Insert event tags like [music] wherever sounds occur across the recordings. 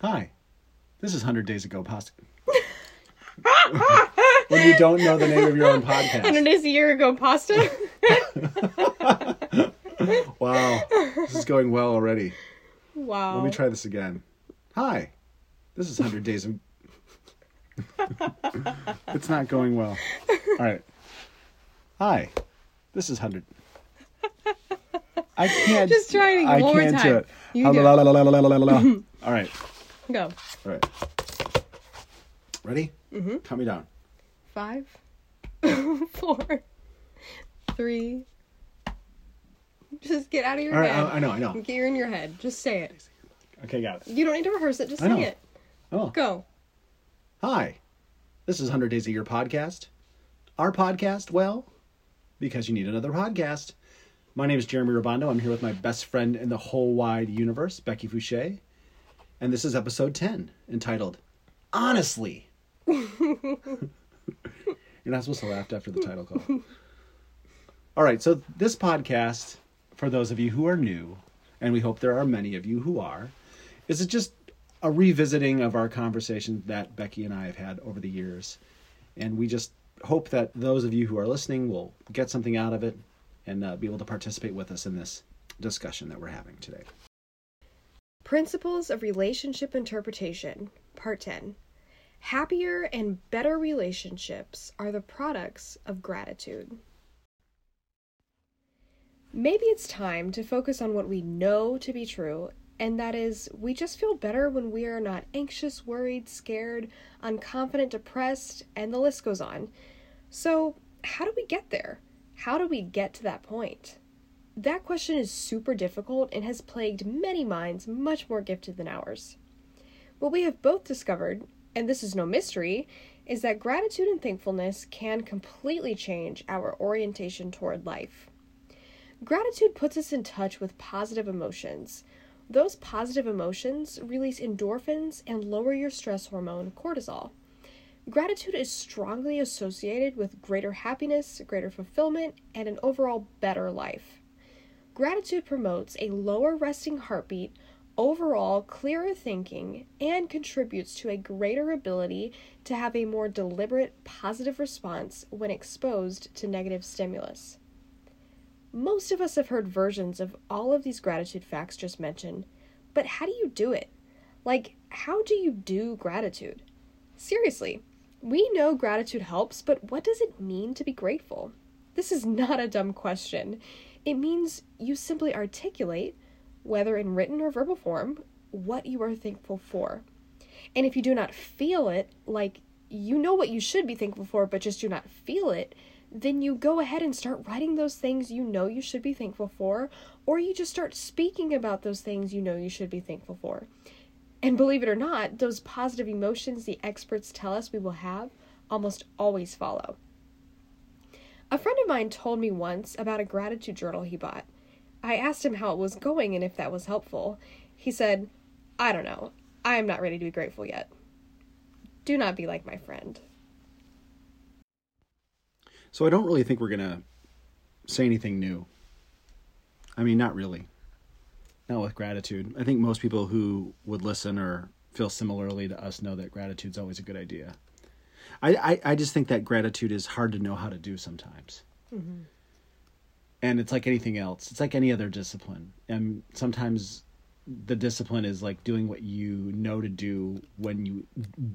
Hi, this is 100 Days Ago Pasta. [laughs] when you don't know the name of your own podcast. And it is a year ago pasta. [laughs] Wow, this is going well already. wow. Let me try this again. Hi, this is 100 Days of. [laughs] it's not going well. All right. Hi, this is 100. I can't. Just try it I more can't time. do it. You do it. All right. Go. All right. Ready? Mm-hmm. Count me down. Five, [laughs] four, three. Just get out of your All right. head. I, I know. I know. Get in your head. Just say it. Okay, got it. You don't need to rehearse it. Just I say know. it. Oh. Go. Hi, this is 100 Days a Year podcast. Our podcast, well, because you need another podcast. My name is Jeremy Robondo. I'm here with my best friend in the whole wide universe, Becky Fouché. And this is episode 10, entitled Honestly. [laughs] You're not supposed to laugh after the title call. All right, so this podcast, for those of you who are new, and we hope there are many of you who are, is it just a revisiting of our conversations that Becky and I have had over the years. And we just hope that those of you who are listening will get something out of it and uh, be able to participate with us in this discussion that we're having today. Principles of Relationship Interpretation, Part 10. Happier and better relationships are the products of gratitude. Maybe it's time to focus on what we know to be true, and that is, we just feel better when we are not anxious, worried, scared, unconfident, depressed, and the list goes on. So, how do we get there? How do we get to that point? That question is super difficult and has plagued many minds much more gifted than ours. What we have both discovered, and this is no mystery, is that gratitude and thankfulness can completely change our orientation toward life. Gratitude puts us in touch with positive emotions. Those positive emotions release endorphins and lower your stress hormone, cortisol. Gratitude is strongly associated with greater happiness, greater fulfillment, and an overall better life. Gratitude promotes a lower resting heartbeat, overall clearer thinking, and contributes to a greater ability to have a more deliberate positive response when exposed to negative stimulus. Most of us have heard versions of all of these gratitude facts just mentioned, but how do you do it? Like, how do you do gratitude? Seriously, we know gratitude helps, but what does it mean to be grateful? This is not a dumb question. It means you simply articulate, whether in written or verbal form, what you are thankful for. And if you do not feel it, like you know what you should be thankful for, but just do not feel it, then you go ahead and start writing those things you know you should be thankful for, or you just start speaking about those things you know you should be thankful for. And believe it or not, those positive emotions the experts tell us we will have almost always follow. A friend of mine told me once about a gratitude journal he bought. I asked him how it was going and if that was helpful. He said, I don't know. I am not ready to be grateful yet. Do not be like my friend. So I don't really think we're going to say anything new. I mean, not really. Not with gratitude. I think most people who would listen or feel similarly to us know that gratitude's always a good idea. I, I, I just think that gratitude is hard to know how to do sometimes. Mm-hmm. And it's like anything else. It's like any other discipline. And sometimes the discipline is like doing what you know to do when you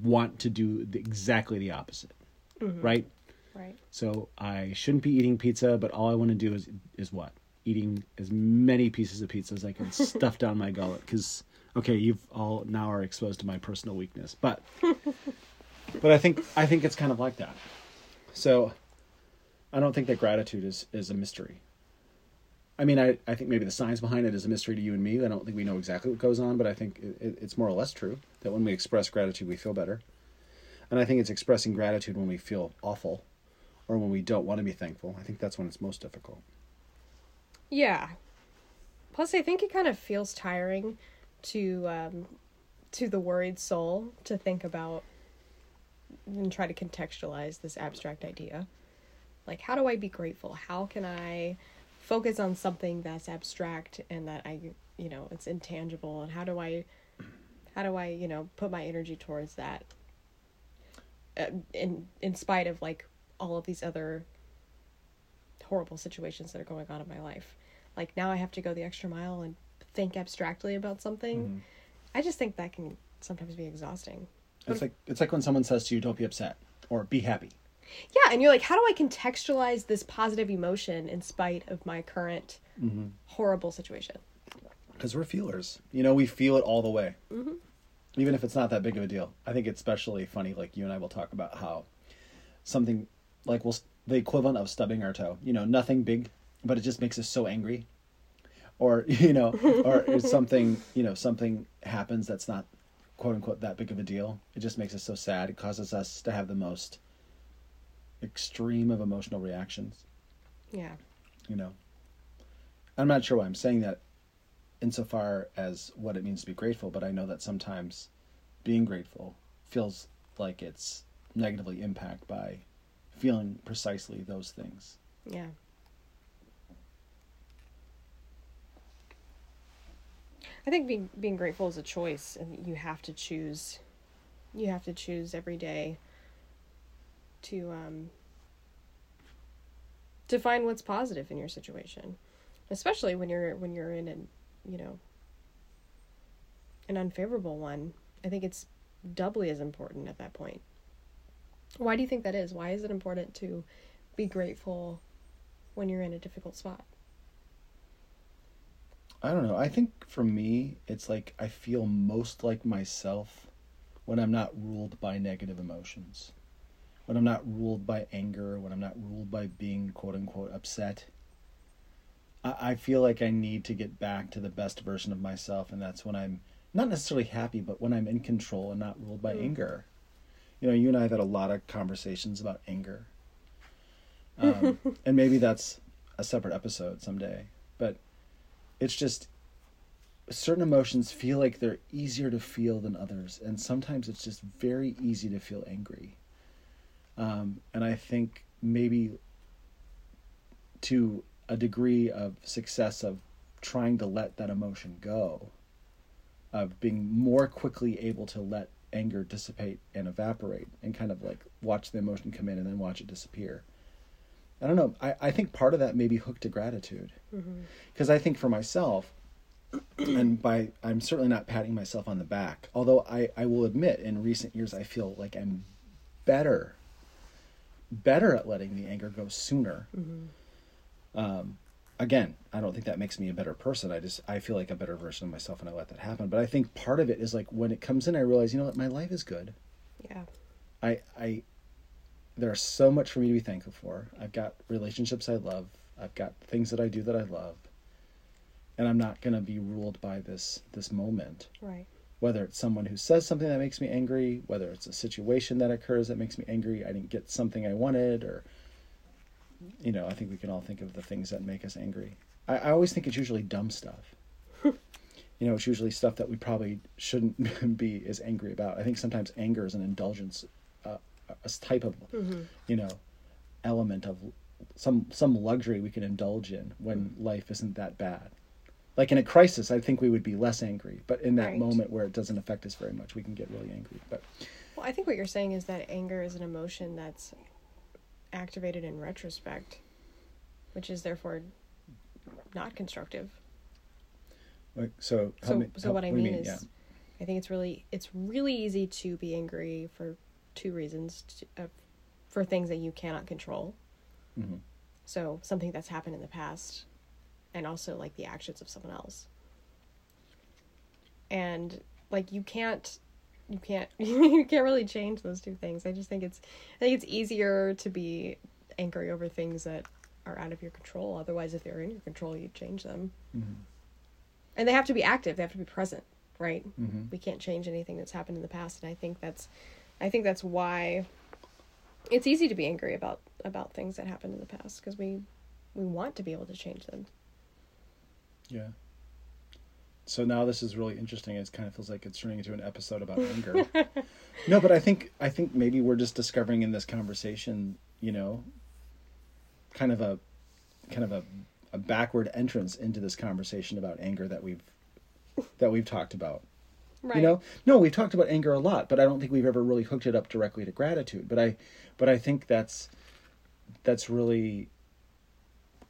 want to do the, exactly the opposite. Mm-hmm. Right? Right. So I shouldn't be eating pizza, but all I want to do is is what? Eating as many pieces of pizza as I can [laughs] stuff down my gullet. Because okay, you've all now are exposed to my personal weakness, but [laughs] but I think I think it's kind of like that. So I don't think that gratitude is is a mystery. I mean, I, I think maybe the science behind it is a mystery to you and me. I don't think we know exactly what goes on, but I think it, it, it's more or less true that when we express gratitude, we feel better. And I think it's expressing gratitude when we feel awful or when we don't want to be thankful. I think that's when it's most difficult. Yeah. Plus, I think it kind of feels tiring to um, to the worried soul to think about and try to contextualize this abstract idea. Like, how do I be grateful? How can I focus on something that's abstract and that I, you know, it's intangible? And how do I, How do I, you know, put my energy towards that? Uh, in in spite of like all of these other horrible situations that are going on in my life. Like now I have to go the extra mile and think abstractly about something. Mm-hmm. I just think that can sometimes be exhausting. It's like it's like when someone says to you, "Don't be upset" or "Be happy." Yeah, and you're like, how do I contextualize this positive emotion in spite of my current Mm-hmm. horrible situation? Because we're feelers. You know, we feel it all the way. Mm-hmm. Even if it's not that big of a deal. I think it's especially funny, like you and I will talk about how something like we'll, the equivalent of stubbing our toe. You know, nothing big, but it just makes us so angry. Or, [laughs] you know, or something, you know, something happens that's not quote unquote that big of a deal. It just makes us so sad. It causes us to have the most extreme of emotional reactions. Yeah. you know i'm not sure why i'm saying that insofar as what it means to be grateful but i know that sometimes being grateful feels like it's negatively impacted by feeling precisely those things Yeah. I think being being grateful is a choice and you have to choose you have to choose every day to um to find what's positive in your situation. Especially when you're when you're in an, you know, an unfavorable one. I think it's doubly as important at that point. Why do you think that is? Why is it important to be grateful when you're in a difficult spot? I don't know i think for me it's like i feel most like myself when i'm not ruled by negative emotions when i'm not ruled by anger when i'm not ruled by being quote unquote upset I, I feel like I need to get back to the best version of myself, and that's when I'm not necessarily happy, but when I'm in control and not ruled by Mm. anger. You know, you and I have had a lot of conversations about anger, [laughs] um, and maybe that's a separate episode someday. But it's just certain emotions feel like they're easier to feel than others, and sometimes it's just very easy to feel angry. Um, and I think maybe to a degree of success of trying to let that emotion go, of being more quickly able to let anger dissipate and evaporate and kind of like watch the emotion come in and then watch it disappear. I don't know. I, I think part of that may be hooked to gratitude. Because I think for myself, [clears throat] and by I'm certainly not patting myself on the back, although I, I will admit in recent years I feel like I'm better better at letting the anger go sooner. Um, again, I don't think that makes me a better person. I just I feel like a better version of myself when I let that happen. But I think part of it is like when it comes in, I realize you know what, my life is good. Yeah. I I there's so much for me to be thankful for. I've got relationships I love. I've got things that I do that I love. And I'm not going to be ruled by this this moment. Right. Whether it's someone who says something that makes me angry, whether it's a situation that occurs that makes me angry, I didn't get something I wanted or you know, I think we can all think of the things that make us angry. I, I always think it's usually dumb stuff. [laughs] you know, it's usually stuff that we probably shouldn't [laughs] be as angry about. I think sometimes anger is an indulgence, a type of, mm-hmm. you know, element of some some luxury we can indulge in when mm-hmm. life isn't that bad. Like in a crisis, I think we would be less angry, but in that Right. moment where it doesn't affect us very much, we can get really angry. But Well, I think what you're saying is that anger is an emotion that's activated in retrospect, which is therefore not constructive. like, so, So, me- so what I you mean is, Yeah. I think it's really it's really easy to be angry for two reasons: to, uh, for things that you cannot control. Mhm. So something that's happened in the past, and also like the actions of someone else. And like you can't, you can't, [laughs] you can't really change those two things. I just think it's, I think it's easier to be angry over things that are out of your control. Otherwise, if they're in your control, you change them. Mhm. And they have to be active. They have to be present, right? Mhm. We can't change anything that's happened in the past, and I think that's, I think that's why it's easy to be angry about about things that happened in the past because we we want to be able to change them. Yeah. So now this is really interesting. It kind of feels like it's turning into an episode about [laughs] anger. no, but I think I think maybe we're just discovering in this conversation, you know, kind of a kind of a, a backward entrance into this conversation about anger that we've that we've talked about. Right. You know, no, we've talked about anger a lot, but I don't think we've ever really hooked it up directly to gratitude. But I, but I think that's that's really.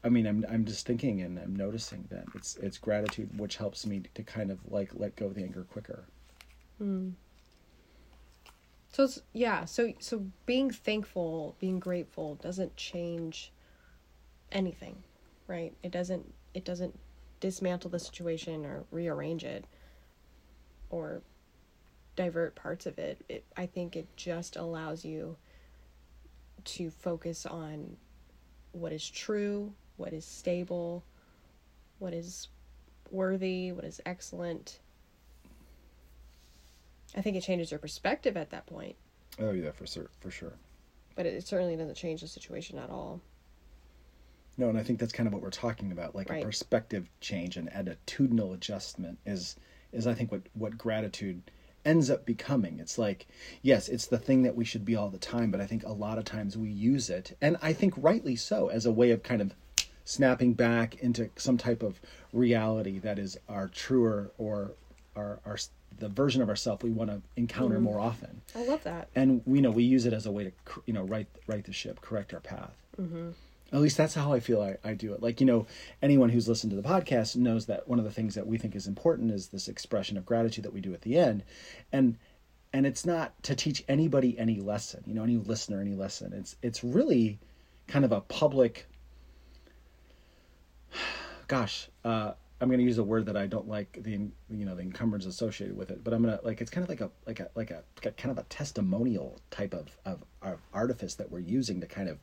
I mean, I'm I'm just thinking and I'm noticing that it's it's gratitude which helps me to kind of like let go of the anger quicker. Hmm. So it's, yeah, so so being thankful, being grateful doesn't change anything, right? It doesn't it doesn't dismantle the situation or rearrange it or divert parts of it. It I think it just allows you to focus on what is true, what is stable, what is worthy, what is excellent. I think it changes your perspective at that point, Oh yeah, for sure, for sure. but it certainly doesn't change the situation at all. No, and I think that's kind of what we're talking about, like Right. a perspective change and attitudinal adjustment is is I think what what gratitude ends up becoming. It's like, yes, it's the thing that we should be all the time, but I think a lot of times we use it, and I think rightly so, as a way of kind of snapping back into some type of reality that is our truer or our our the version of ourselves we want to encounter more often I love that. and we know we use it as a way to you know right right the ship correct our path mm-hmm. At least that's how i feel I, I do it. Like you know anyone who's listened to the podcast knows that one of the things that we think is important is this expression of gratitude that we do at the end. And and it's not to teach anybody any lesson you know any listener any lesson. It's it's really kind of a public [sighs] gosh uh i'm going to use a word that i don't like the you know the encumbrance associated with it but i'm to like it's kind of like a like a like a, like a kind of a testimonial type of, of of artifice that we're using to kind of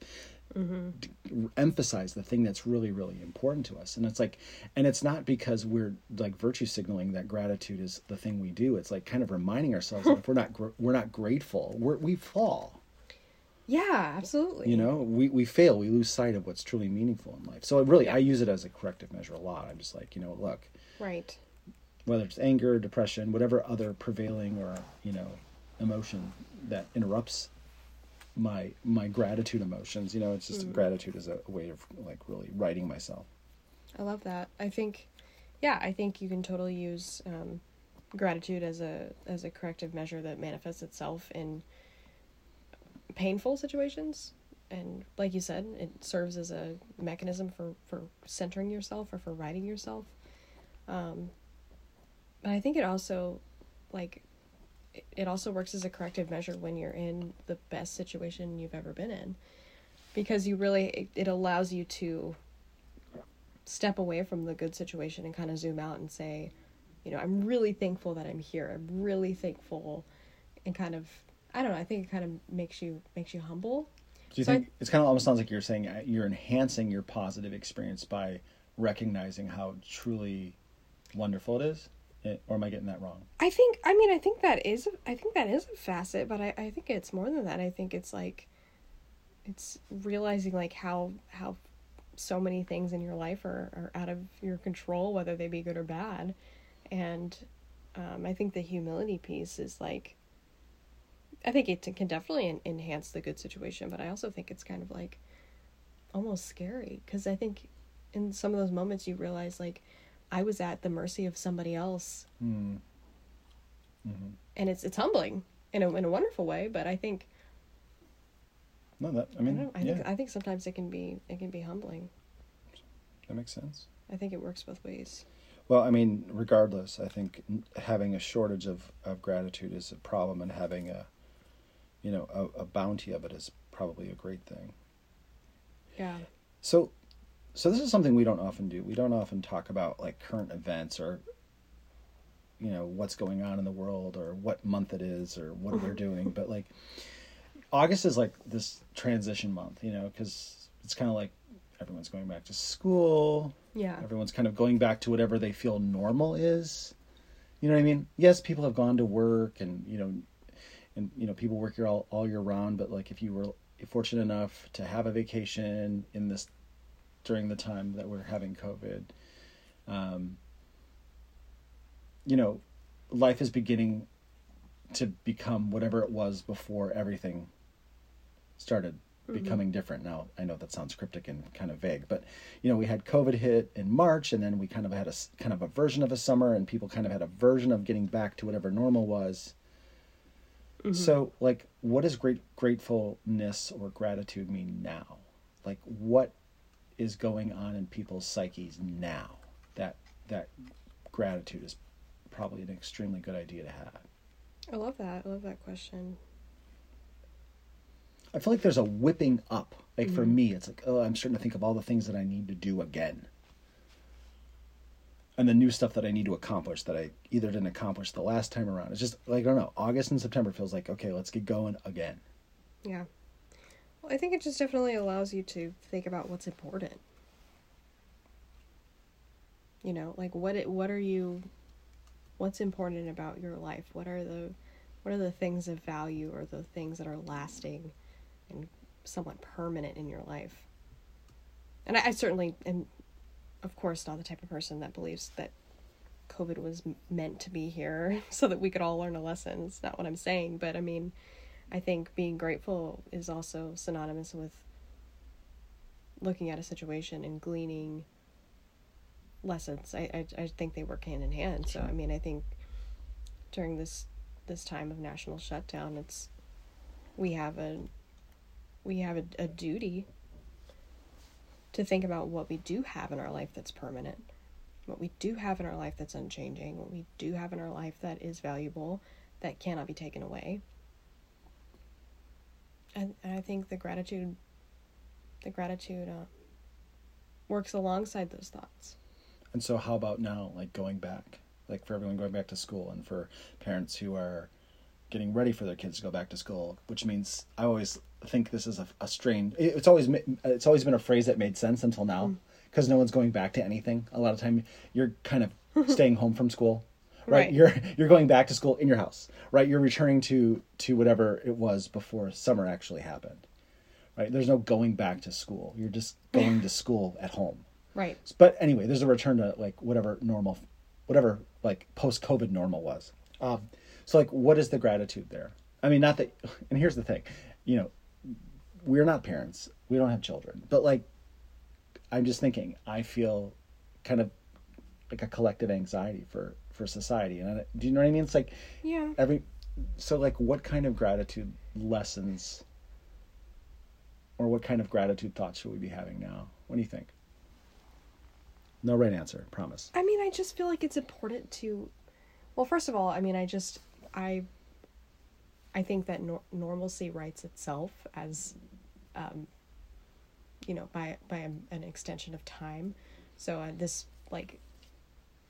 d- emphasize the thing that's really really important to us. And it's like and it's not because we're like virtue signaling that gratitude is the thing we do. It's like kind of reminding ourselves that if we're not gr- we're not grateful we're, we fall. Yeah, absolutely. you know we, we fail. We lose sight of what's truly meaningful in life. So it really i use it as a corrective measure a lot. I'm just like you know look Right. whether it's anger depression whatever other prevailing or you know emotion that interrupts my my gratitude emotions you know it's just gratitude is a, a way of like really righting myself I love that. I think, yeah, I think you can totally use um, gratitude as a as a corrective measure that manifests itself in painful situations, and like you said, it serves as a mechanism for for centering yourself or for righting yourself. Um, but I think it also, like, it- also works as a corrective measure when you're in the best situation you've ever been in, because you really it, it allows you to step away from the good situation and kind of zoom out and say, you know, I'm really thankful that I'm here. I'm really thankful and kind of I don't know, I think it kind of makes you makes you humble. do you So I- think it's kind of almost sounds like you're saying uh, you're enhancing your positive experience by recognizing how truly wonderful it is or am i getting that wrong I think I mean I think that is I think that is a facet, but I, I think it's more than that. I think it's like it's realizing like how how so many things in your life are, are out of your control, whether they be good or bad. And um, I think the humility piece is like I think it can definitely en- enhance the good situation, but I also think it's kind of like almost scary because I think in some of those moments you realize like I was at the mercy of somebody else Hmm. and it's it's humbling in a in a wonderful way. But I think no that i I, mean know, I yeah think I think sometimes it can be it can be humbling. that makes sense I think it works both ways. Well, I mean, regardless, I think having a shortage of, of gratitude is a problem, and having a, you know, a, a bounty of it is probably a great thing. Yeah. So, so this is something we don't often do. We don't often talk about like current events or, you know, what's going on in the world or what month it is or what we're mm-hmm. doing. But like, August is like this transition month, you know, because it's kind of like everyone's going back to school. Yeah. Everyone's kind of going back to whatever they feel normal is. You know what I mean? Yes, people have gone to work and, you know, and, you know, people work here all, all year round, but like if you were fortunate enough to have a vacation in this, during the time that we're having COVID, um, you know, life is beginning to become whatever it was before everything started becoming different. Now, I know that sounds cryptic and kind of vague, but you know, we had COVID hit in March, and then we kind of had a kind of a version of a summer, and people kind of had a version of getting back to whatever normal was. So, like, what does great gratefulness or gratitude mean now? Like, what is going on in people's psyches now? That that gratitude is probably an extremely good idea to have. I love that. I love that question. I feel like there's a whipping up. Like for mm-hmm. me, it's like, oh, I'm starting to think of all the things that I need to do again. And the new stuff that I need to accomplish that I either didn't accomplish the last time around. It's just like I don't know. August and September feels like okay, let's get going again. Yeah. Well, I think it just definitely allows you to think about what's important. You know, like what it, what are you what's important about your life? What are the what are the things of value or the things that are lasting and somewhat permanent in your life? And I, I certainly am of course not the type of person that believes that COVID was meant to be here [laughs] so that we could all learn a lesson. It's not what I'm saying, but I mean, I think being grateful is also synonymous with looking at a situation and gleaning lessons. I, I, I think they work hand in hand. So I mean, I think during this this time of national shutdown, it's we have a we have a, a duty to think about what we do have in our life that's permanent, what we do have in our life that's unchanging, what we do have in our life that is valuable, that cannot be taken away. And, and I think the gratitude, the gratitude, uh, works alongside those thoughts. And so, how about now, like going back, like for everyone going back to school, and for parents who are getting ready for their kids to go back to school, which means I always think this is a, a strain. It's always it's always been a phrase that made sense until now, because no one's going back to anything. A lot of time, you're kind of [laughs] staying home from school, right? Right. You're [laughs] you're going back to school in your house, right? You're returning to to whatever it was before summer actually happened, right? There's no going back to school. You're just going to school at home. Right. But anyway, there's a return to like whatever normal, whatever like post COVID normal was. Um, so like, what is the gratitude there? I mean, not that. [laughs] And here's the thing, you know, we're not parents. We don't have children. But like, I'm just thinking. I feel kind of like a collective anxiety for for society. And I, do you know what I mean? It's like Yeah. every. So like, what kind of gratitude lessons? Or what kind of gratitude thoughts should we be having now? What do you think? No right answer, promise. I mean, I just feel like it's important to. Well, first of all, I mean, I just I. I think that nor- normalcy rights itself as, um, you know, by by an extension of time. So uh, this like,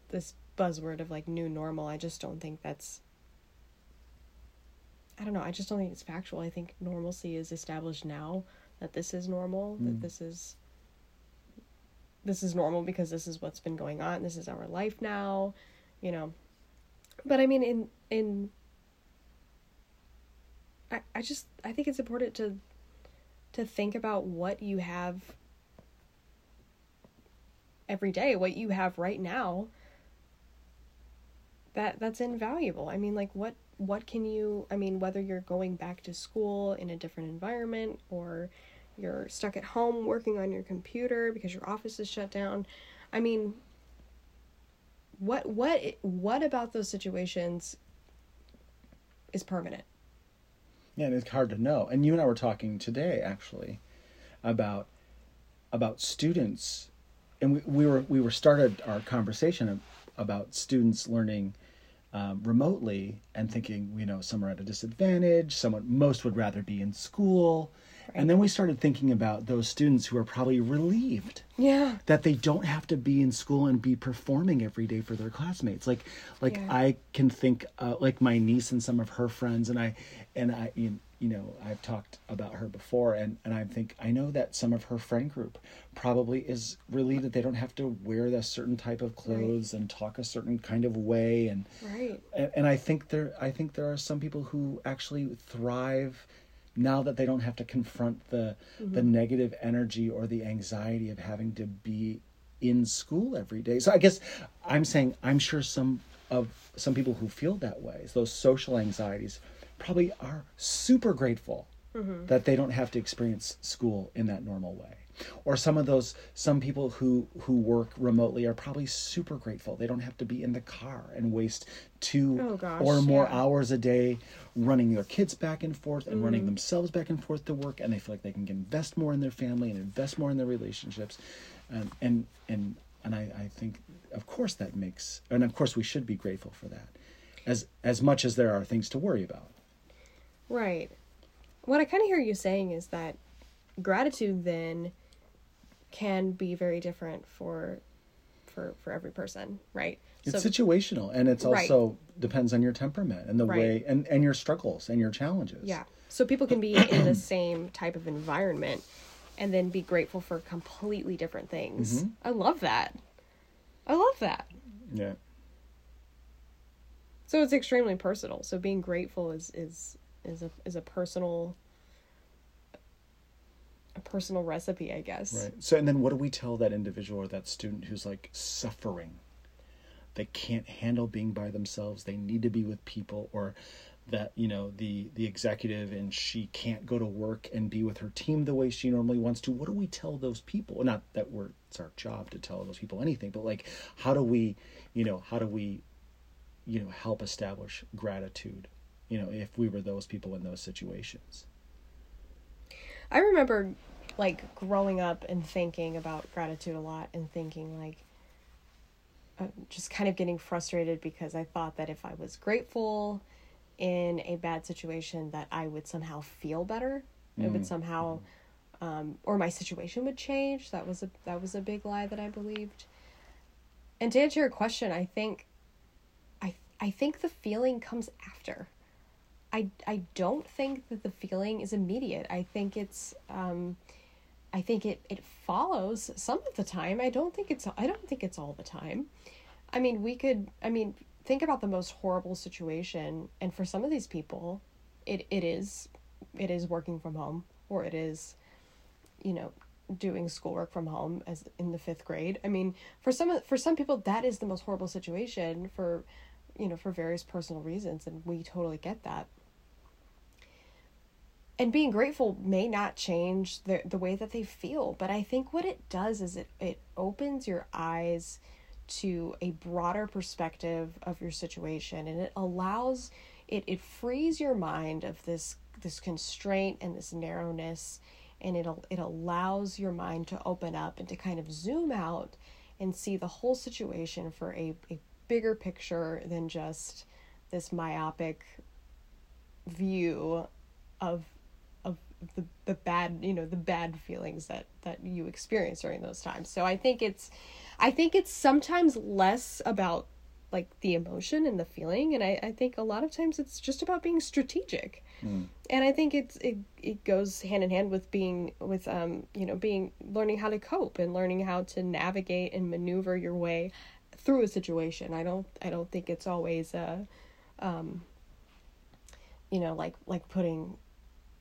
this buzzword of like new normal, I just don't think that's. I don't know. I just don't think it's factual. I think normalcy is established now that this is normal. That hmm. this is this is normal because this is what's been going on this is our life now you know but i mean in in i i just i think it's important to to think about what you have every day what you have right now that that's invaluable. I mean like what what can you i mean whether you're going back to school in a different environment or you're stuck at home working on your computer because your office is shut down. I mean what what what about those situations is permanent? Yeah, and it's hard to know. And you and I were talking today actually about about students, and we, we were we were started our conversation about students learning um, remotely and thinking, you know, some are at a disadvantage. Someone most would rather be in school, and then we started thinking about those students who are probably relieved yeah that they don't have to be in school and be performing every day for their classmates like like Yeah. i can think uh, like my niece and some of her friends and i and i you you know i've talked about her before and and i think i know that some of her friend group probably is relieved that they don't have to wear a certain type of clothes and talk a certain kind of way and right. and, and I think there I think there are some people who actually thrive now that they don't have to confront the the mm-hmm. negative energy or the anxiety of having to be in school every day. So I guess I'm saying I'm sure some of some people who feel that way, those social anxieties, probably are super grateful mm-hmm. that they don't have to experience school in that normal way. Or some of those some people who who work remotely are probably super grateful. They don't have to be in the car and waste two Oh, gosh, or more yeah. hours a day running their kids back and forth and running mm-hmm. themselves back and forth to work and they feel like they can invest more in their family and invest more in their relationships. And and and, and I, I think of course that makes and of course we should be grateful for that as as much as there are things to worry about Right. What I kind of hear you saying is that gratitude then can be very different for for for every person, right? It's situational and it's Right. also depends on your temperament and the Right. way and, and your struggles and your challenges. yeah. So people can be [clears throat] in the same type of environment and then be grateful for completely different things. Mm-hmm. I love that. I love that. Yeah. So it's extremely personal. So being grateful is is is a is a personal a personal recipe, I guess. Right. So and then what do we tell that individual or that student who's like suffering? They can't handle being by themselves. They need to be with people or that, you know, the the executive and she can't go to work and be with her team the way she normally wants to. What do we tell those people? Not that we're it's our job to tell those people anything, but like how do we, you know, how do we you know, help establish gratitude, you know, if we were those people in those situations. I remember like growing up and thinking about gratitude a lot and thinking like uh, just kind of getting frustrated because I thought that if I was grateful in a bad situation that I would somehow feel better. It would somehow um, or my situation would change. That was a that was a big lie that I believed. And to answer your question, I think I I think the feeling comes after. I I don't think that the feeling is immediate. I think it's um I think it it follows some of the time. I don't think it's I don't think it's all the time. I mean, we could I mean, think about the most horrible situation and for some of these people, it it is it is working from home or it is you know doing schoolwork from home as in the 5th grade. I mean, for some for some people that is the most horrible situation for you know for various personal reasons and we totally get that and being grateful may not change the the way that they feel but i think what it does is it it opens your eyes to a broader perspective of your situation and it allows it it frees your mind of this this constraint and this narrowness and it it allows your mind to open up and to kind of zoom out and see the whole situation for a, a bigger picture than just this myopic view of of the the bad you know the bad feelings that that you experience during those times. So i think it's i think it's sometimes less about like the emotion and the feeling and i, I think a lot of times it's just about being strategic. And i think it's it, it goes hand in hand with being with um you know being learning how to cope and learning how to navigate and maneuver your way through a situation. I don't i don't think it's always uh um you know like like putting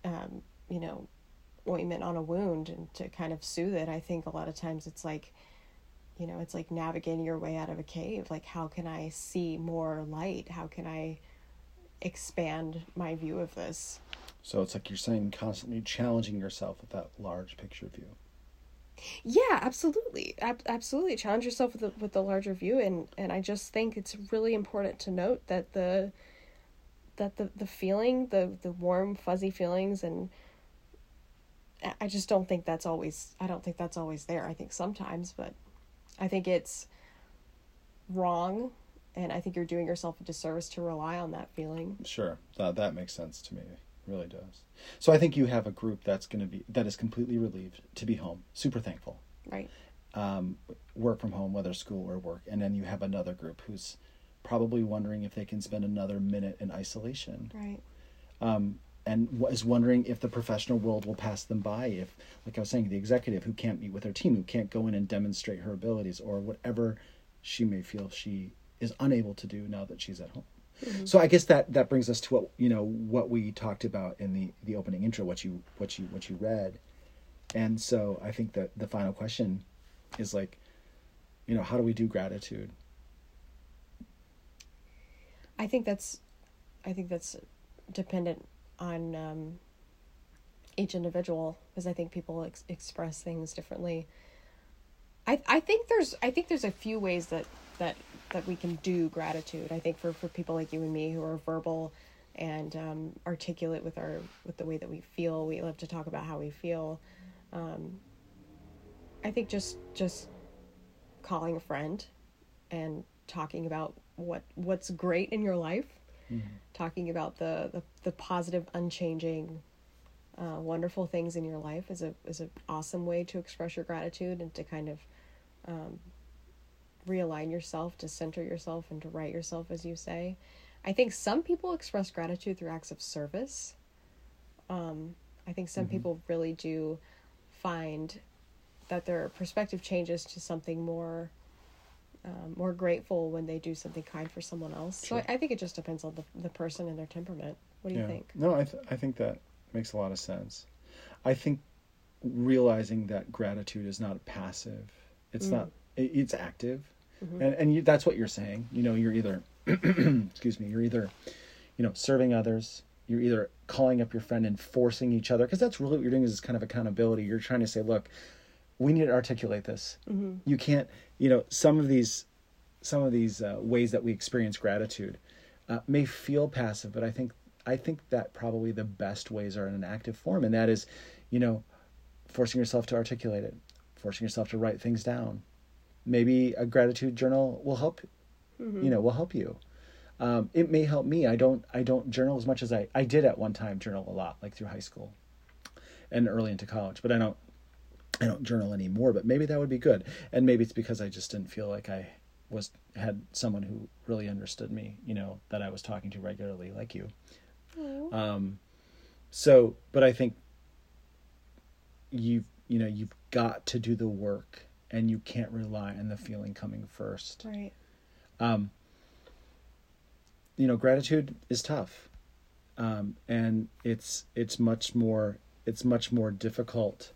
um, you know, ointment on a wound and to kind of soothe it. I think a lot of times it's like, you know, it's like navigating your way out of a cave. Like, how can I see more light? How can I expand my view of this? So it's like you're saying constantly challenging yourself with that large picture view. Yeah, absolutely, Ab- absolutely. Challenge yourself with the with the larger view, and and I just think it's really important to note that the that the the feeling, the the warm fuzzy feelings, and I- just don't think that's always. I don't think that's always there. I think sometimes, but I think it's wrong, and I think you're doing yourself a disservice to rely on that feeling. Sure, that that makes sense to me. It really does. So I think you have a group that's going to be that is completely relieved to be home, super thankful, Right. um, work from home, whether school or work, and then you have another group who's probably wondering if they can spend another minute in isolation, Right. um, and is wondering if the professional world will pass them by. If, like I was saying, the executive who can't meet with her team, who can't go in and demonstrate her abilities, or whatever she may feel she is unable to do now that she's at home. Mm-hmm. So I guess that that brings us to what you know what we talked about in the the opening intro, what you what you what you read, and so I think that the final question is like, you know, how do we do gratitude? I think that's I think that's dependent on um each individual because I think people ex- express things differently. I I think there's I think there's a few ways that that that we can do gratitude. I think for for people like you and me who are verbal and um, articulate with our with the way that we feel, we love to talk about how we feel. Um, I think just just calling a friend and talking about what what's great in your life, Mm-hmm. talking about the the, the positive, unchanging, uh, wonderful things in your life is a is an awesome way to express your gratitude and to kind of um, realign yourself, to center yourself, and to right yourself, as you say. I think some people express gratitude through acts of service. Um, I think some people really do find that their perspective changes to something more um, more grateful when they do something kind for someone else. So I, I think it just depends on the the person and their temperament. What do you think? No, I th- I think that makes a lot of sense. I think realizing that gratitude is not passive. It's Mm. not. It, it's active, Mhm. and and you, that's what you're saying. You know, you're either, [clears throat] excuse me, you're either, you know, serving others. You're either calling up your friend and forcing each other because that's really what you're doing is this kind of accountability. You're trying to say, look, we need to articulate this. Mm-hmm. You can't, you know, some of these, some of these uh, ways that we experience gratitude uh, may feel passive, but I think I think that probably the best ways are in an active form, and that is, you know, forcing yourself to articulate it, forcing yourself to write things down. Maybe a gratitude journal will help. Mm-hmm. You know, will help you. Um, it may help me. I don't. I don't journal as much as I. I did at one time journal a lot, like through high school, and early into college. But I don't. I don't journal anymore. But maybe that would be good. And maybe it's because I just didn't feel like I was had someone who really understood me. You know, that I was talking to regularly, like you. Um, so, but I think you've you know you've got to do the work, and you can't rely on the feeling coming first. right. Um, you know, gratitude is tough, um, and it's it's much more it's much more difficult.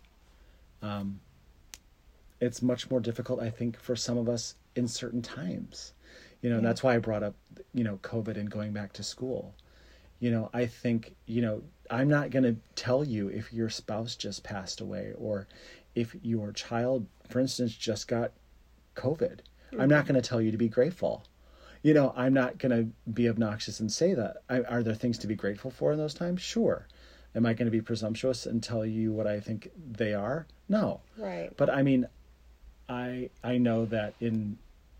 Um, it's much more difficult, I think, for some of us in certain times. You know, Yeah. that's why I brought up, you know, COVID and going back to school. You know, I think, you know, I'm not going to tell you if your spouse just passed away or if your child, for instance, just got COVID. I'm not going to tell you to be grateful. You know, I'm not going to be obnoxious and say that. I, are there things to be grateful for in those times? Sure. Am I going to be presumptuous and tell you what I think they are? No. Right. But I mean, I I know that in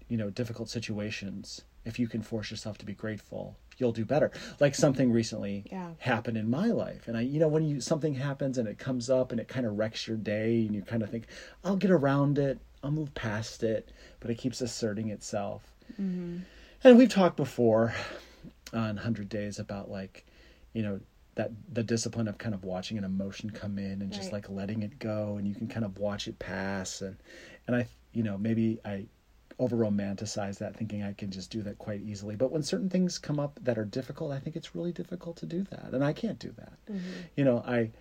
you know difficult situations, if you can force yourself to be grateful, you'll do better. Like something recently Yeah. happened in my life, and I you know when you something happens and it comes up and it kind of wrecks your day, and you kind of think, I'll get around it, I'll move past it, but it keeps asserting itself. Mm-hmm. And we've talked before on Hundred Days about like, you know, that the discipline of kind of watching an emotion come in and just like letting it go, and you can kind of watch it pass, and and I, you know, maybe I over romanticize that, thinking I can just do that quite easily. But when certain things come up that are difficult, I think it's really difficult to do that, and I can't do that. Mm-hmm. You know, I.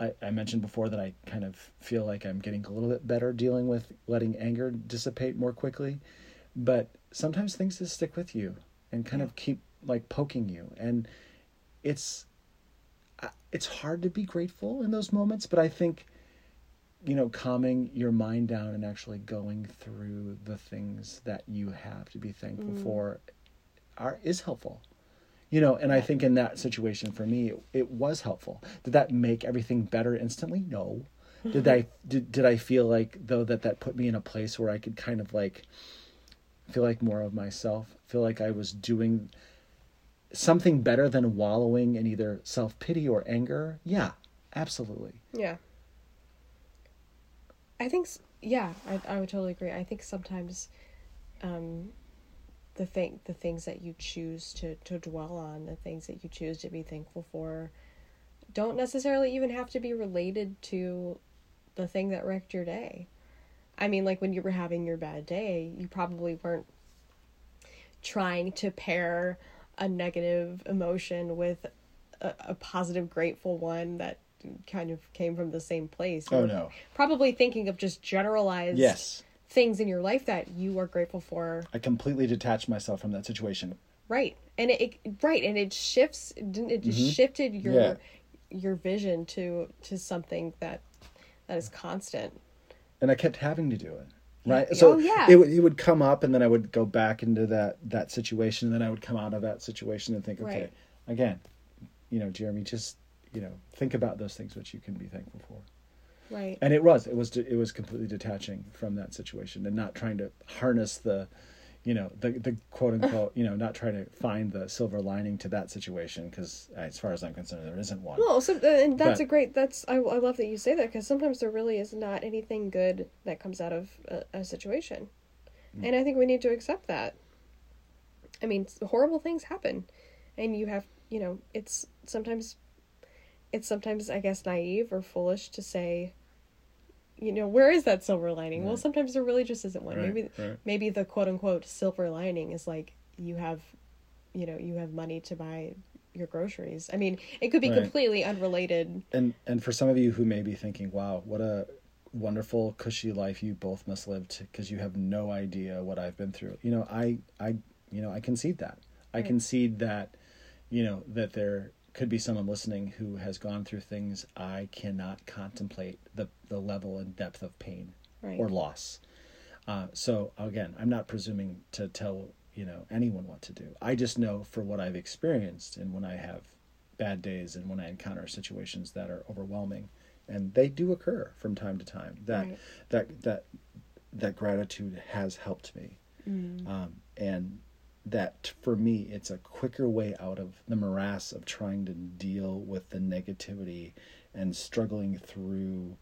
I, I mentioned before that I kind of feel like I'm getting a little bit better dealing with letting anger dissipate more quickly but sometimes things just stick with you and kind of keep like poking you and it's it's hard to be grateful in those moments but i think you know calming your mind down and actually going through the things that you have to be thankful Mm. for are is helpful. You know and i think in that situation for me it, it was helpful. Did that make everything better instantly? No. Did i [laughs] did, did i feel like though that that put me in a place where i could kind of like feel like more of myself feel like i was doing something better than wallowing in either self-pity or anger yeah absolutely Yeah. I think, yeah, I, I would totally agree. I think sometimes um, the thing, the things that you choose to, to dwell on, the things that you choose to be thankful for, don't necessarily even have to be related to the thing that wrecked your day. I mean, like when you were having your bad day, you probably weren't trying to pair a negative emotion with a, a positive, grateful one that kind of came from the same place. Oh, no. Probably thinking of just generalized yes things in your life that you are grateful for. i completely detached myself from that situation Right. And it, it right, and it shifts it Mhm. shifted your Yeah. your vision to to something that that is constant. and I kept having to do it. Right. So Oh, yeah. it would it would come up and then I would go back into that that situation and then I would come out of that situation and think, okay, Right. again, you know, Jeremy, just you know, think about those things which you can be thankful for. Right. And it was it was it was completely detaching from that situation and not trying to harness the you know the the quote unquote you know not trying to find the silver lining to that situation because as far as I'm concerned there isn't one. Well, so, uh, and that's But- a great. That's I, I love that you say that because sometimes there really is not anything good that comes out of a, a situation, Mm. and I think we need to accept that. I mean, horrible things happen, and you have you know it's sometimes, it's sometimes I guess naive or foolish to say. You know where is that silver lining? Well, sometimes there really just isn't one. Right, maybe right. maybe the quote unquote silver lining is like you have, you know, you have money to buy your groceries. I mean, it could be Right. completely unrelated. and and for some of you who may be thinking wow what a wonderful cushy life you both must live because you have no idea what i've been through you know i i you know i concede that i concede that you know that there could be someone listening who has gone through things i cannot contemplate the the level and depth of pain Right. or loss uh, so again i'm not presuming to tell you know anyone what to do i just know for what i've experienced and when i have bad days and when i encounter situations that are overwhelming and they do occur from time to time that Right. that that that gratitude has helped me um, and that for me it's a quicker way out of the morass of trying to deal with the negativity and struggling through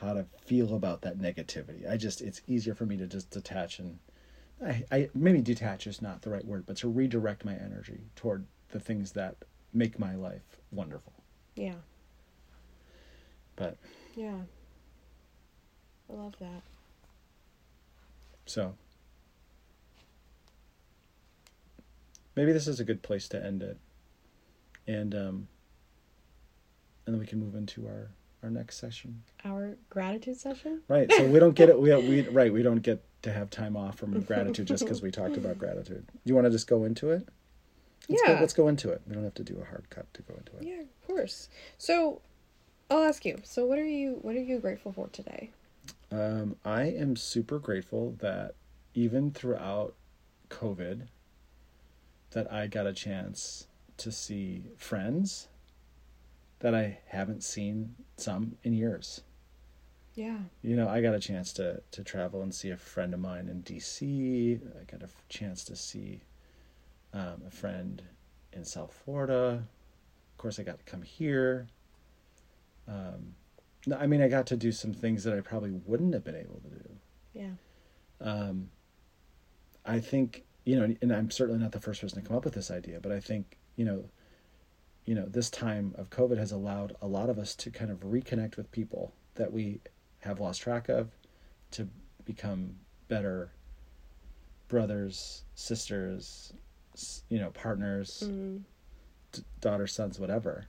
how to feel about that negativity i just it's easier for me to just detach and i, I maybe detach is not the right word but to redirect my energy toward the things that make my life wonderful Yeah. but Yeah. I love that. So maybe this is a good place to end it. And um and then we can move into our our next session. Our gratitude session? Right. So we don't get it we we [laughs] right, we don't get to have time off from gratitude just cuz we talked about [laughs] gratitude. You want to just go into it? Let's Yeah. Go, let's go into it. We don't have to do a hard cut to go into it. Yeah, of course. So I'll ask you. So what are you what are you grateful for today? Um, I am super grateful that even throughout COVID, that I got a chance to see friends that I haven't seen some in years. Yeah. You know, I got a chance to to travel and see a friend of mine in D.C. I got a chance to see um, a friend in South Florida. Of course, I got to come here. Um, no, I mean, I got to do some things that I probably wouldn't have been able to do. Yeah. Um, I think you know, and I'm certainly not the first person to come up with this idea, but I think you know, you know, this time of COVID has allowed a lot of us to kind of reconnect with people that we have lost track of, to become better brothers, sisters, you know, partners, Mm, d- daughters, sons, whatever,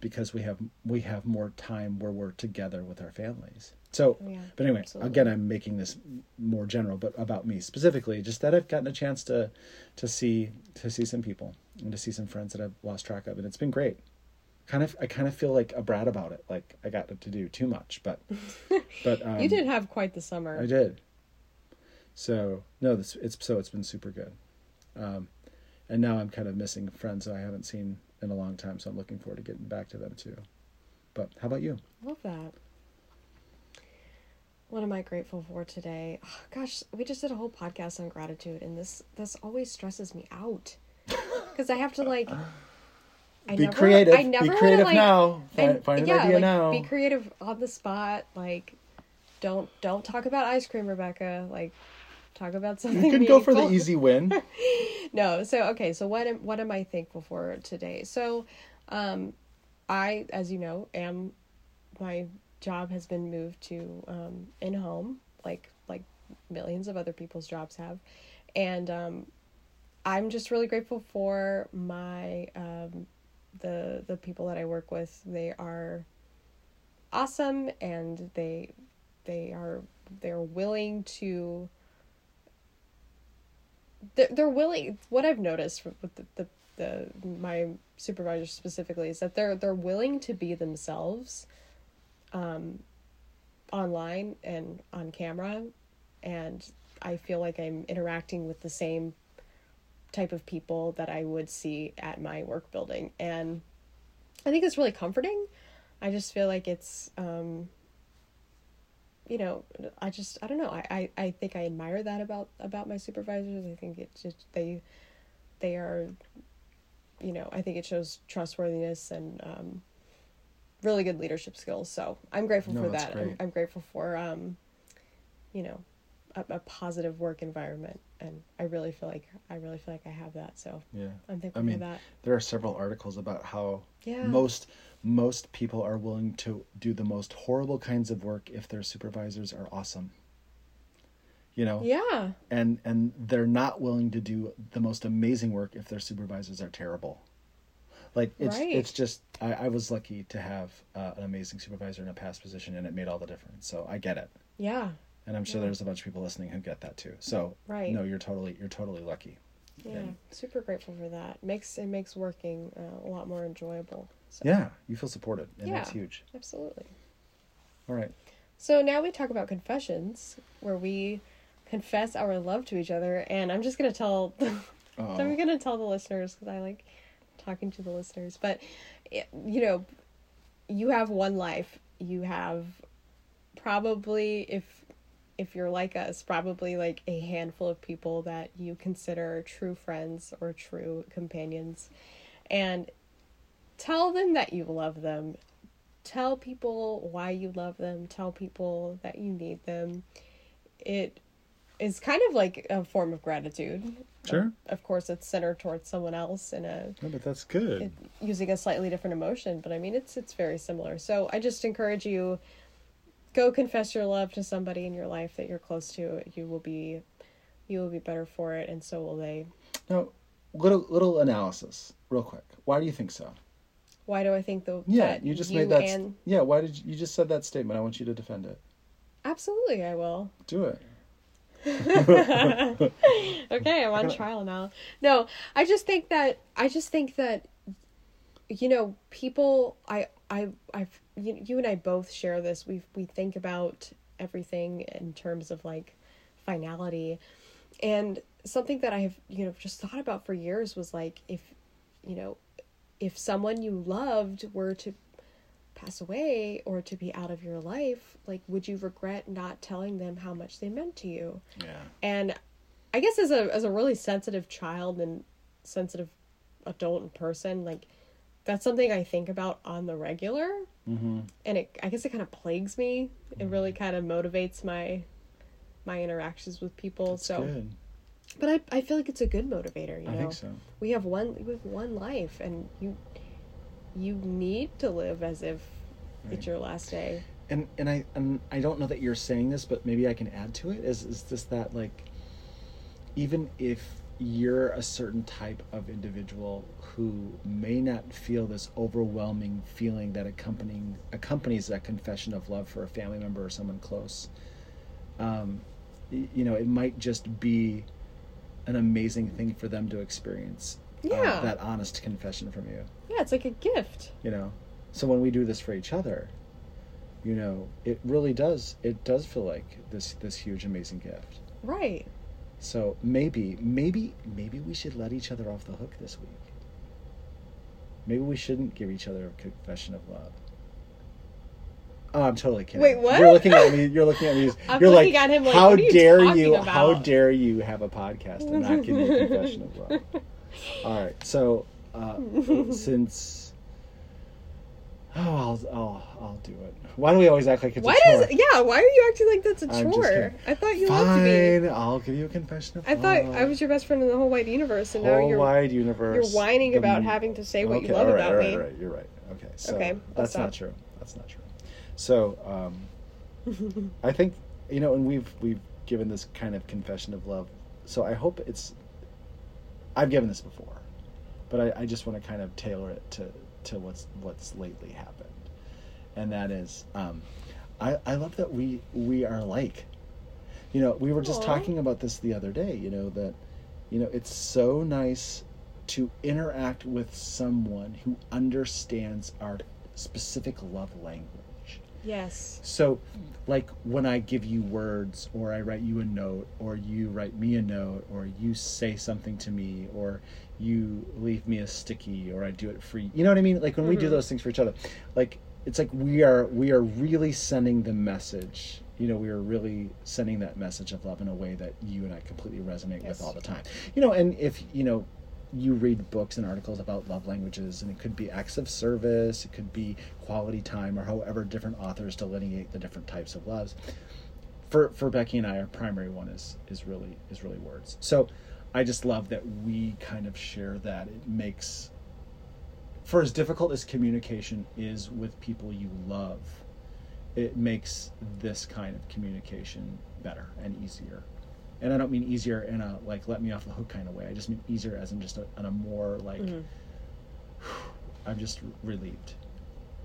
because we have we have more time where we're together with our families. So, yeah, but anyway, absolutely. again, I'm making this more general, but about me specifically, just that I've gotten a chance to to see to see some people and to see some friends that I've lost track of, and it's been great. Kind of, I kind of feel like a brat about it, like I got to do too much, but [laughs] but um, you did have quite the summer. I did. So no, this it's so it's been super good, um, and now I'm kind of missing friends that I haven't seen in a long time, so I'm looking forward to getting back to them too. But how about you? Love that. What am I grateful for today? Oh, gosh, we just did a whole podcast on gratitude, and this this always stresses me out [laughs] because I have to like. I be never, creative. I never be creative like, now. Find, and- find an yeah, idea like, now. Be creative on the spot. Like, don't don't talk about ice cream, Rebecca. Like, talk about something. you can go for the easy win. [laughs] no so okay so what am what am i thankful for today so um i as you know am my job has been moved to um in home like like millions of other people's jobs have. And um i'm just really grateful for my um the the people that i work with. They are awesome and they they are they're willing to they're, they're willing what i've noticed with the, the the my supervisors specifically is that they're they're willing to be themselves um online and on camera and I feel like I'm interacting with the same type of people that I would see at my work building and I think it's really comforting. I just feel like it's um you know, I just I don't know. I, I, I think I admire that about about my supervisors. I think it just they they are you know, I think it shows trustworthiness and um really good leadership skills. So I'm grateful No, for that. I'm. I'm grateful for um you know, a, a positive work environment and I really feel like I really feel like I have that. So Yeah. I'm thankful I mean, for that. there are several articles about how Yeah. most most people are willing to do the most horrible kinds of work if their supervisors are awesome. You know, Yeah. and and they're not willing to do the most amazing work if their supervisors are terrible. Like it's Right. it's just I, I was lucky to have uh, an amazing supervisor in a past position, and it made all the difference. So I get it, Yeah. and I'm sure Yeah. there's a bunch of people listening who get that too. So Right. no, you're totally you're totally lucky. Yeah, And- super grateful for that. Makes it makes working uh, a lot more enjoyable. So, Yeah, you feel supported, and Yeah. that's huge. absolutely. All right. So now we talk about confessions, where we confess our love to each other, and I'm just gonna tell, [laughs] Oh. I'm gonna tell the listeners because I like talking to the listeners. But it- you know, you have one life. You have probably if if you're like us, probably like a handful of people that you consider true friends or true companions. And tell them that you love them. Tell people why you love them. Tell people that you need them. It is kind of like a form of gratitude. Sure. Of, of course, it's centered towards someone else in a No, but that's good. it, using a slightly different emotion, but I mean it's it's very similar. So I just encourage you go confess your love to somebody in your life that you're close to. You will be you will be better for it and so will they. Now, little little analysis, real quick. Why do you think so? Why do I think the Yeah, you just you made that. and yeah, why did you, you just said that statement? I want you to defend it. Absolutely I will. Do it. [laughs] okay, I'm on trial now. No, I just think that I just think that you know, people I I I've you, you and I both share this. We we think about everything in terms of like finality. And something that I have, you know, just thought about for years was like if you know, if someone you loved were to pass away or to be out of your life, like would you regret not telling them how much they meant to you? Yeah. and i guess as a as a really sensitive child and sensitive adult and person like that's something i think about on the regular Mm-hmm. and it i guess it kind of plagues me it really kind of motivates my my interactions with people That's so good. but i i feel like it's a good motivator you I know think so. we have one we have one life and you you need to live as if Right. it's your last day And and I and I don't know that you're saying this, but maybe I can add to it. Is is this that like, even if you're a certain type of individual who may not feel this overwhelming feeling that accompanying accompanies that confession of love for a family member or someone close, um, you know, it might just be an amazing thing for them to experience. Uh, Yeah. that honest confession from you. yeah it's like a gift you know so when we do this for each other you know it really does it does feel like this this huge amazing gift right so maybe maybe maybe we should let each other off the hook this week maybe we shouldn't give each other a confession of love Oh, I'm totally kidding. Wait, what? You're looking at me. You're looking at me. [laughs] I'm you're like, at him like, how you dare you? How dare you have a podcast and not give me a confession of [laughs] love? All right. So uh, [laughs] since oh, I'll, I'll I'll do it. Why do we always act like it's Why a chore? does yeah? Why are you acting like that's a I'm just chore? kidding. I thought you loved me. Fine. I'll give you a confession of I thought love. I was your best friend in the whole wide universe, and now whole you're wide universe. you're whining the about m- having to say what you love all right, about all right, me. all right, You're right. Okay. So Okay, I'll that's not stop. true. That's not true. So um, [laughs] I think you know, and we've we've given this kind of confession of love. So I hope it's. I've given this before, but I, I just want to kind of tailor it to to what's what's lately happened, and that is, um, I I love that we we are alike. You know, we were just Aw. talking about this the other day. You know that, you know, it's so nice to interact with someone who understands our specific love language. Yes. So, like when I give you words, or I write you a note, or you write me a note, or you say something to me, or you leave me a sticky, or I do it for you. You know what I mean? Like when we do Mhm. those things for each other, like it's like we are we are really sending the message. You know, we are really sending that message of love in a way that you and I completely resonate Yes. with all the time. You know, and if you know you read books and articles about love languages and it could be acts of service it could be quality time or however different authors delineate the different types of loves. For for becky and i our primary one is is really is really words. So i just love that we kind of share that. It makes for as difficult as communication is with people you love it makes this kind of communication better and easier and I don't mean easier in a like let me off the hook kind of way. I just mean easier as in just a, in a more like Mhm. [sighs] I'm just relieved.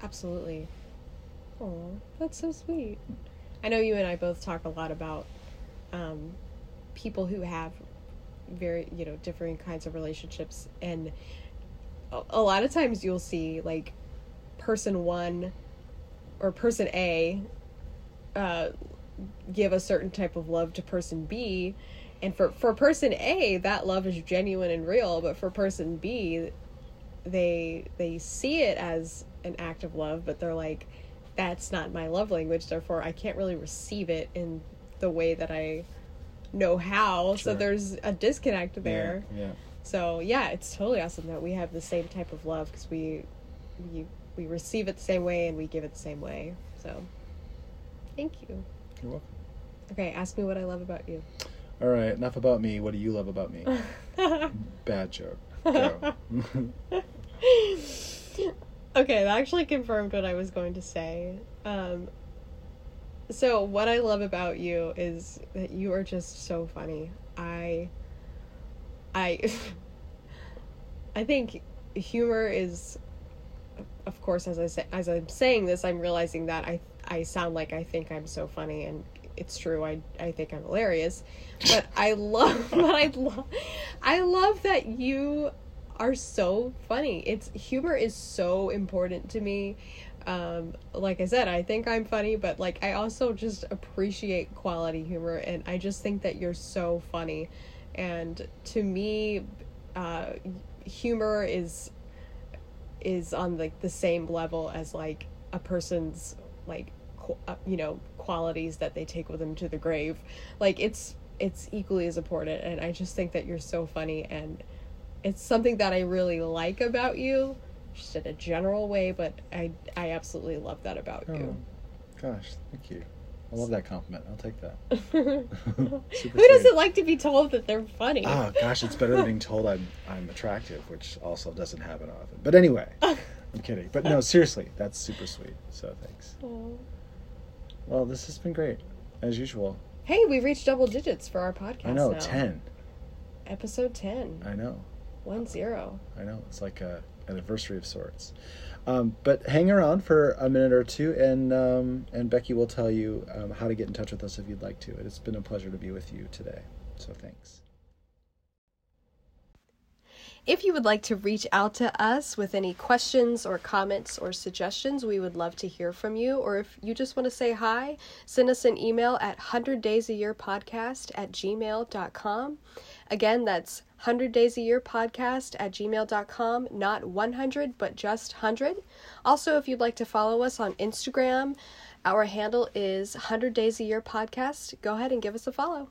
Absolutely. Oh, that's so sweet. I know you and I both talk a lot about um, people who have very, you know, differing kinds of relationships, and a, a lot of times you'll see like person one or person A uh, give a certain type of love to person B. And for, for person A, that love is genuine and real, but for person B, they they see it as an act of love but they're like that's not my love language therefore i can't really receive it in the way that i know how. So there's a disconnect there. Yeah. so yeah it's totally awesome that we have the same type of love because we we we receive it the same way and we give it the same way. So thank you You're welcome. okay ask me what i love about you All right, enough about me. What do you love about me? [laughs] Bad joke. [laughs] Okay, that actually confirmed what I was going to say. Um, so what I love about you is that you are just so funny. I, I, [laughs] I think humor is, of course, as I say, as I'm saying this, I'm realizing that I I sound like I think I'm so funny, and it's true. I I think I'm hilarious, but [laughs] I love, [laughs] but I love, I love that you are so funny. It's humor is so important to me. Um, like I said, I think I'm funny, but like I also just appreciate quality humor, and I just think that you're so funny. And to me, uh, humor is is on like the same level as like a person's like qu- uh, you know qualities that they take with them to the grave. Like it's it's equally as important, and I just think that you're so funny and it's something that I really like about you, just in a general way. But I I absolutely love that about Oh, you. gosh, thank you. I love that compliment. I'll take that. [laughs] [laughs] Who Super doesn't like to be told that they're funny? Oh gosh, it's better than being told I'm I'm attractive, which also doesn't happen often. But anyway, [laughs] I'm kidding. But no, seriously, that's super sweet. So thanks. Aw. Well, this has been great, as usual. Hey, we reached double digits for our podcast. I know now. ten. Episode ten. I know. One zero. I know. It's like a an anniversary of sorts. Um, but hang around for a minute or two, and um, and Becky will tell you um, how to get in touch with us if you'd like to. It's been a pleasure to be with you today. So thanks. If you would like to reach out to us with any questions or comments or suggestions, we would love to hear from you. Or if you just want to say hi, send us an email at 100 days a year podcast at gmail.com. Again, that's 100 days a year podcast at gmail.com, not 100, but just 100. Also, if you'd like to follow us on Instagram, our handle is 100 days a year podcast. Go ahead and give us a follow.